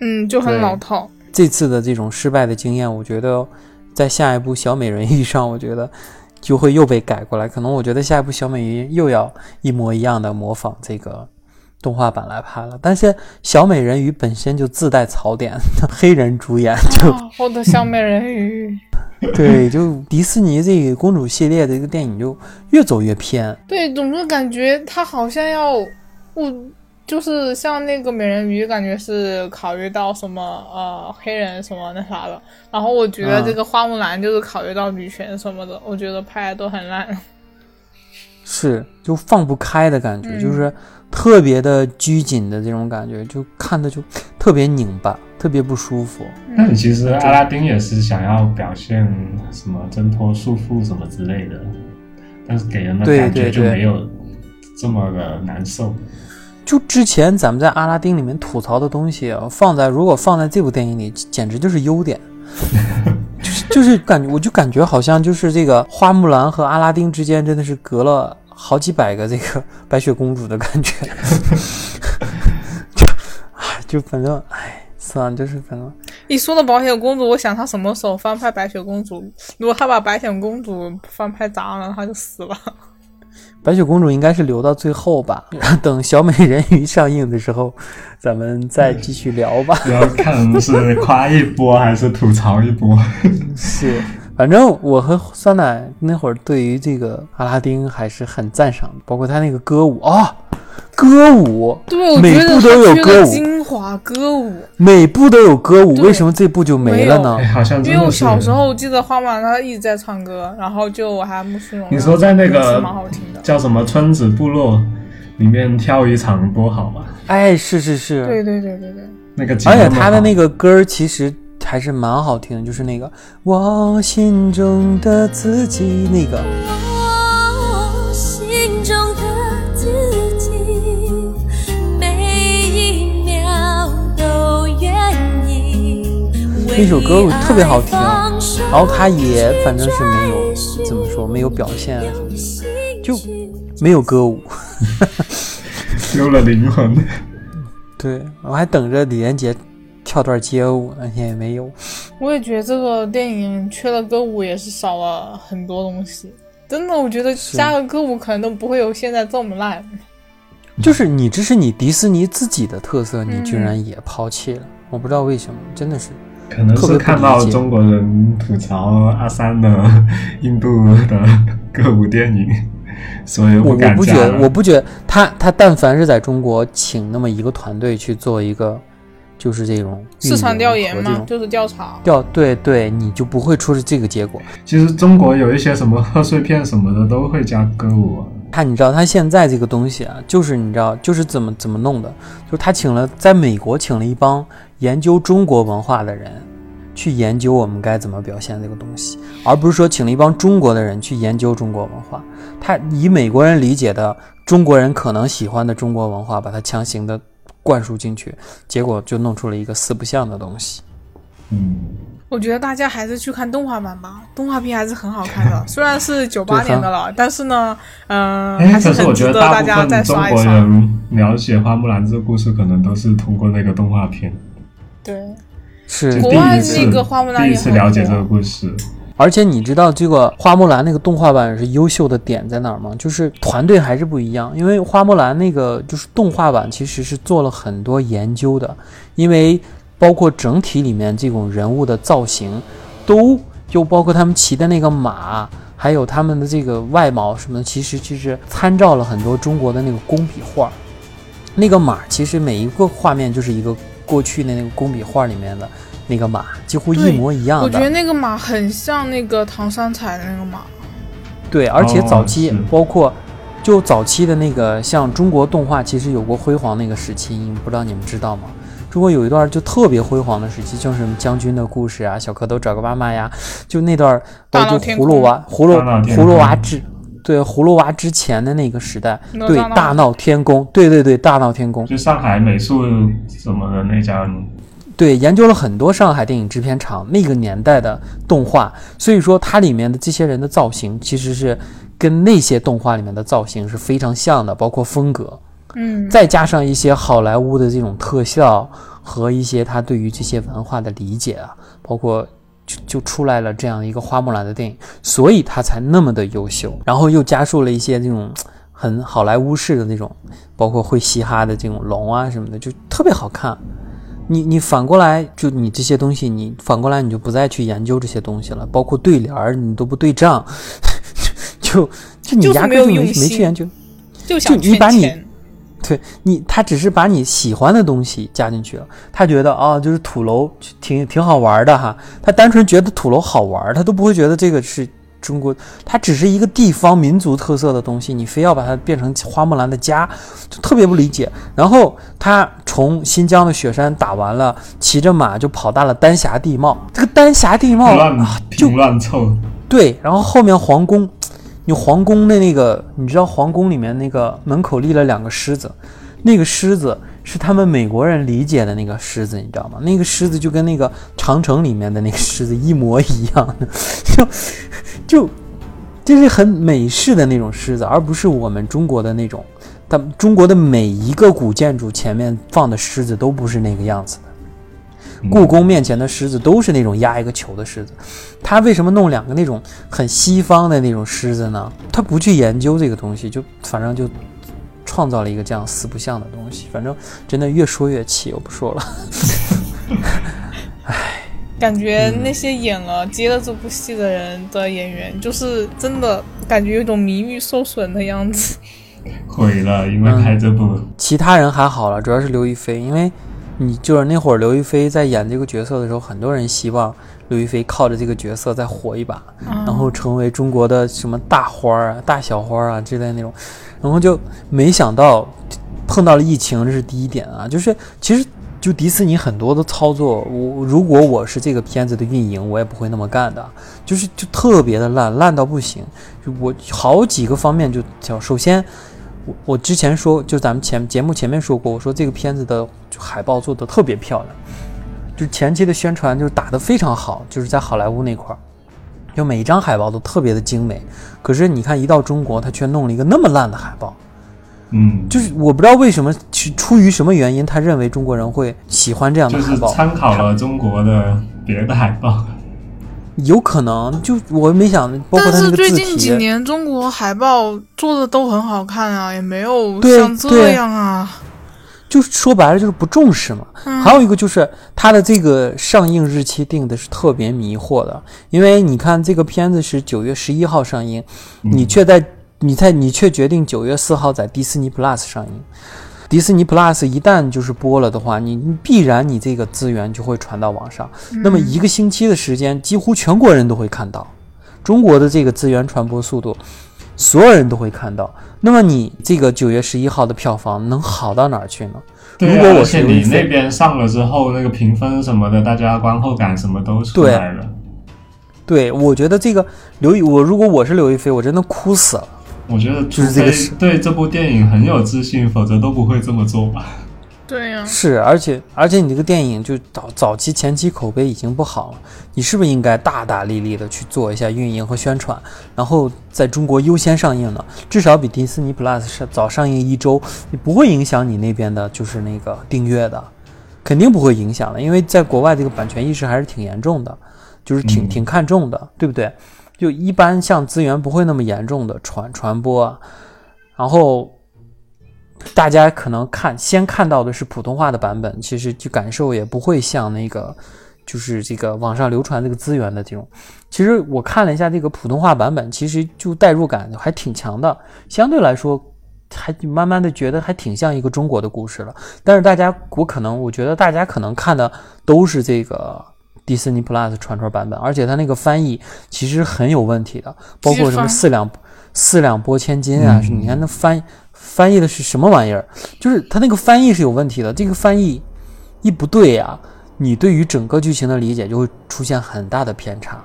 嗯，就很老套。这次的这种失败的经验，我觉得在下一部小美人鱼上，我觉得就会又被改过来。可能我觉得下一部小美人鱼又要一模一样的模仿这个动画版来拍了。但是小美人鱼本身就自带槽点，黑人主演就啊我的小美人鱼，对，就迪士尼这个公主系列的一个电影就越走越偏。对，总是感觉它好像要，我就是像那个美人鱼，感觉是考虑到什么呃黑人什么那啥的。然后我觉得这个花木兰就是考虑到女权什么的，我觉得拍的都很烂。是，就放不开的感觉，就是特别的拘谨的这种感觉，就看的就特别拧巴，特别不舒服。那你其实阿拉丁也是想要表现什么挣脱束缚什么之类的，但是给人的感觉就没有这么的难受。就之前咱们在阿拉丁里面吐槽的东西，放在如果放在这部电影里，简直就是优点。就是就是感觉，我就感觉好像就是这个花木兰和阿拉丁之间真的是隔了好几百个这个白雪公主的感觉。就啊，就反正唉，算了，就是分了。一说到白雪公主，我想他什么时候翻拍白雪公主？如果他把白雪公主翻拍砸了，他就死了。白雪公主应该是留到最后吧，等小美人鱼上映的时候，咱们再继续聊吧。要看是夸一波还是吐槽一波。是，反正我和酸奶那会儿对于这个阿拉丁还是很赞赏的，包括他那个歌舞啊。歌舞，对，每部都有歌舞，精华歌舞，每部都有歌舞，为什么这部就没了呢？好像因为我小时候记得花木兰她一直在唱歌，然后就我还穆斯荣，你说在那个蛮好听的，叫什么村子部落里面跳一场多好嘛？哎，是是是，对对对对对，那个而且他的那个歌儿其实还是蛮好听的，就是那个我心中的自己那个。那首歌特别好听，然后他也反正是没有怎么说，没有表现，就没有歌舞，丢了灵魂。对我还等着李连杰跳段街舞，那些也没有。我也觉得这个电影缺了歌舞也是少了很多东西，真的，我觉得加个歌舞可能都不会有现在这么烂。就是你这是你迪士尼自己的特色，你居然也抛弃了，我不知道为什么，真的是。可能是看到中国人吐槽阿三的印度的歌舞电影，所以我不觉得，我不觉得他他但凡是在中国请那么一个团队去做一个，就是这种市场调研嘛，就是调查调对对，你就不会出这个结果。其实中国有一些什么贺岁片什么的都会加歌舞。他你知道他现在这个东西啊，就是你知道就是怎么怎么弄的，就是他请了在美国请了一帮。研究中国文化的人，去研究我们该怎么表现这个东西，而不是说请了一帮中国的人去研究中国文化。他以美国人理解的中国人可能喜欢的中国文化，把它强行的灌输进去，结果就弄出了一个四不像的东西。嗯，我觉得大家还是去看动画版吧，动画片还是很好看的。虽然是九八年的了，但是呢，嗯，还是很值得大家再刷一刷。中国人了解花木兰这个故事，可能都是通过那个动画片。对，是国外那个花木兰第一次了解这个故事，而且你知道这个花木兰那个动画版是优秀的点在哪儿吗？就是团队还是不一样，因为花木兰那个就是动画版其实是做了很多研究的，因为包括整体里面这种人物的造型，都就包括他们骑的那个马，还有他们的这个外貌什么的，其实其实参照了很多中国的那个工笔画，那个马其实每一个画面就是一个。过去的那个工笔画里面的那个马几乎一模一样的，我觉得那个马很像那个唐三彩的那个马。对，而且早期包括就早期的那个像中国动画，其实有过辉煌那个时期，不知道你们知道吗？中国有一段就特别辉煌的时期，像什么将军的故事啊，小蝌蚪找个妈妈呀，就那段包括葫芦娃、葫芦葫芦娃之。对葫芦娃之前的那个时代，对大闹天宫，对对对大闹天宫，就上海美术什么的那家，对研究了很多上海电影制片厂那个年代的动画，所以说它里面的这些人的造型其实是跟那些动画里面的造型是非常像的，包括风格，嗯，再加上一些好莱坞的这种特效和一些他对于这些文化的理解啊，包括。就就出来了这样一个花木兰的电影，所以他才那么的优秀。然后又加入了一些这种很好莱坞式的那种，包括会嘻哈的这种龙啊什么的，就特别好看。你你反过来，就你这些东西，你反过来你就不再去研究这些东西了，包括对联儿你都不对账，就就你压根儿就没没去研究。就想你把你。对你，他只是把你喜欢的东西加进去了，他觉得啊、就是土楼挺挺好玩的哈，他单纯觉得土楼好玩，他都不会觉得这个是中国，它只是一个地方民族特色的东西，你非要把它变成花木兰的家，就特别不理解。然后他从新疆的雪山打完了，骑着马就跑到了丹霞地貌，这个丹霞地貌就拼乱凑，对，然后后面皇宫，你皇宫的那个，你知道皇宫里面那个门口立了两个狮子，那个狮子是他们美国人理解的那个狮子，你知道吗？那个狮子就跟那个长城里面的那个狮子一模一样，就就就是很美式的那种狮子，而不是我们中国的那种。但中国的每一个古建筑前面放的狮子都不是那个样子的。故宫面前的狮子都是那种压一个球的狮子，他为什么弄两个那种很西方的那种狮子呢？他不去研究这个东西，就反正就创造了一个这样四不像的东西。反正真的越说越气，我不说了。唉感觉嗯那些演了、接了这部戏的人的演员，就是真的感觉有种名誉受损的样子。毁了，因为拍这部，其他人还好了，主要是刘亦菲，因为你就是那会儿刘亦菲在演这个角色的时候，很多人希望刘亦菲靠着这个角色再火一把，然后成为中国的什么大花儿啊、大小花儿啊之类的那种，然后就没想到碰到了疫情，这是第一点啊，就是其实。就迪士尼很多的操作，我如果我是这个片子的运营，我也不会那么干的，就是就特别的烂，烂到不行。就我好几个方面就叫，首先我我之前说，就咱们前节目前面说过，我说这个片子的海报做的特别漂亮，就前期的宣传就是打得非常好，就是在好莱坞那块儿，就每一张海报都特别的精美。可是你看一到中国，他却弄了一个那么烂的海报，嗯，就是我不知道为什么，是出于什么原因，他认为中国人会喜欢这样的就是海报，参考了中国的别的海报，有可能就我没想，包括但是他那个字最近几，年中国海报做的都很好看啊，也没有像这样啊。就是说白了就是不重视嘛。嗯还有一个就是它的这个上映日期定的是特别迷惑的，因为你看这个片子是九月十一号上映，你却在你在你却决定九月四号在迪士尼 Plus 上映。迪士尼 Plus 一旦就是播了的话，你你必然你这个资源就会传到网上，那么一个星期的时间，几乎全国人都会看到。中国的这个资源传播速度，所有人都会看到。那么你这个九月十一号的票房能好到哪儿去呢？对啊如果我是刘亦菲那边上了之后，那个评分什么的，大家观后感什么都出对来了。对，我觉得这个刘亦，我如果我是刘亦菲，我真的哭死了。我觉得就是这个是对这部电影很有自信，否则都不会这么做吧。对呀、是，而且而且你这个电影就早早期前期口碑已经不好了，你是不是应该大大力力的去做一下运营和宣传，然后在中国优先上映呢？至少比迪士尼 Plus 上早上映一周，你不会影响你那边的，就是那个订阅的，肯定不会影响的，因为在国外这个版权意识还是挺严重的，就是挺嗯。挺看重的，对不对？就一般像资源不会那么严重的传传播啊，然后大家可能看先看到的是普通话的版本，其实就感受也不会像那个就是这个网上流传这个资源的这种。其实我看了一下这个普通话版本，其实就代入感还挺强的，相对来说。还慢慢的觉得还挺像一个中国的故事了，但是大家我可能我觉得大家可能看的都是这个迪士尼 Plus 传说版本，而且它那个翻译其实很有问题的，包括什么四两四两拨千斤啊，嗯你看那翻翻译的是什么玩意儿？就是它那个翻译是有问题的，这个翻译一不对呀、你对于整个剧情的理解就会出现很大的偏差。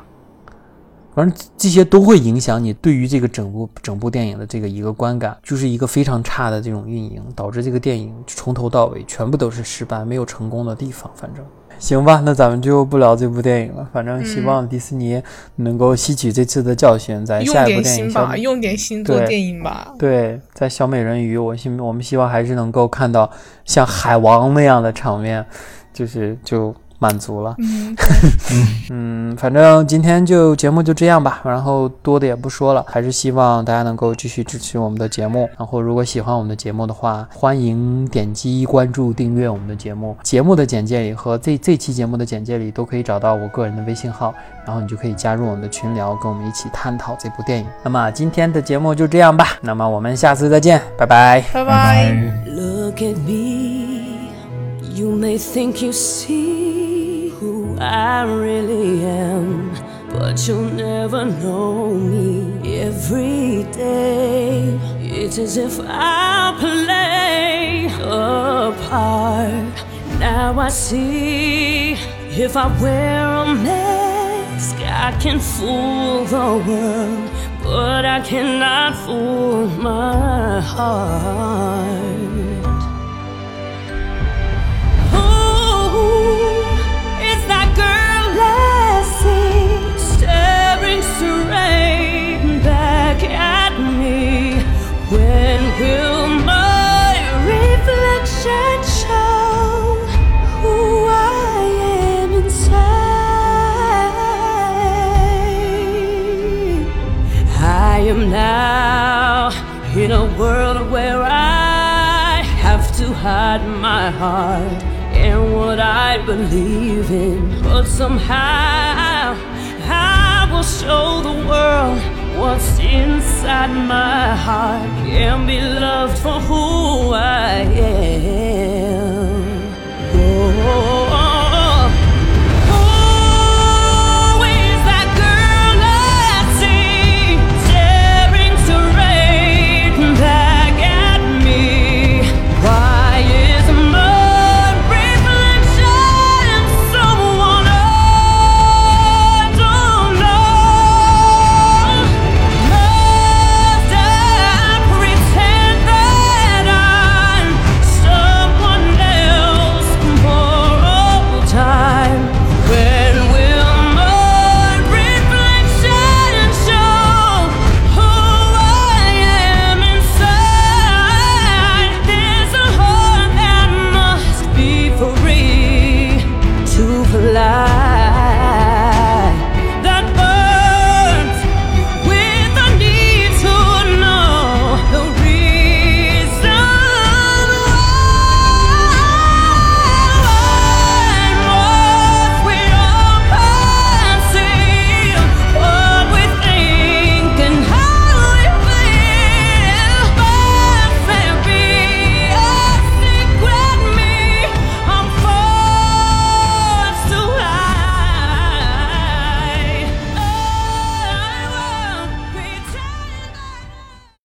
反正这些都会影响你对于这个整部整部电影的这个一个观感，就是一个非常差的这种运营，导致这个电影从头到尾全部都是失败，没有成功的地方。反正行吧，那咱们就不聊这部电影了。反正希望迪士尼能够吸取这次的教训，在用下一部点心吧，电影小美用点心做对电影吧。对，在小美人鱼，我希我们希望还是能够看到像海王那样的场面，就是就满足了。嗯，嗯，反正今天就节目就这样吧，然后多的也不说了，还是希望大家能够继续支持我们的节目。然后如果喜欢我们的节目的话，欢迎点击关注、订阅我们的节目。节目的简介里和这这期节目的简介里都可以找到我个人的微信号，然后你就可以加入我们的群聊，跟我们一起探讨这部电影。那么今天的节目就这样吧，那么我们下次再见，拜拜。拜拜拜。Look at me. You may think you see I really am, but you'll never know me every day. It's as if I play a part. Now I see if I wear a mask, I can fool the world, but I cannot fool my heart. In a world where I have to hide my heart and what I believe in. But somehow show the world what's inside my heart. Can't be loved for who I am.